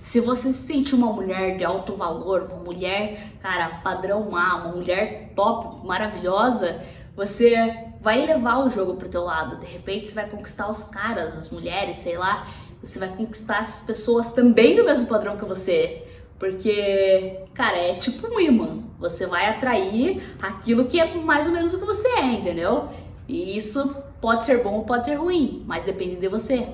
Se você se sente uma mulher de alto valor, uma mulher, cara, padrão A, uma mulher top, maravilhosa, você vai levar o jogo pro teu lado. De repente você vai conquistar os caras, as mulheres, sei lá. Você vai conquistar as pessoas também do mesmo padrão que você. Porque, cara, é tipo um imã. Você vai atrair aquilo que é mais ou menos o que você é, entendeu? E isso pode ser bom ou pode ser ruim, mas depende de você.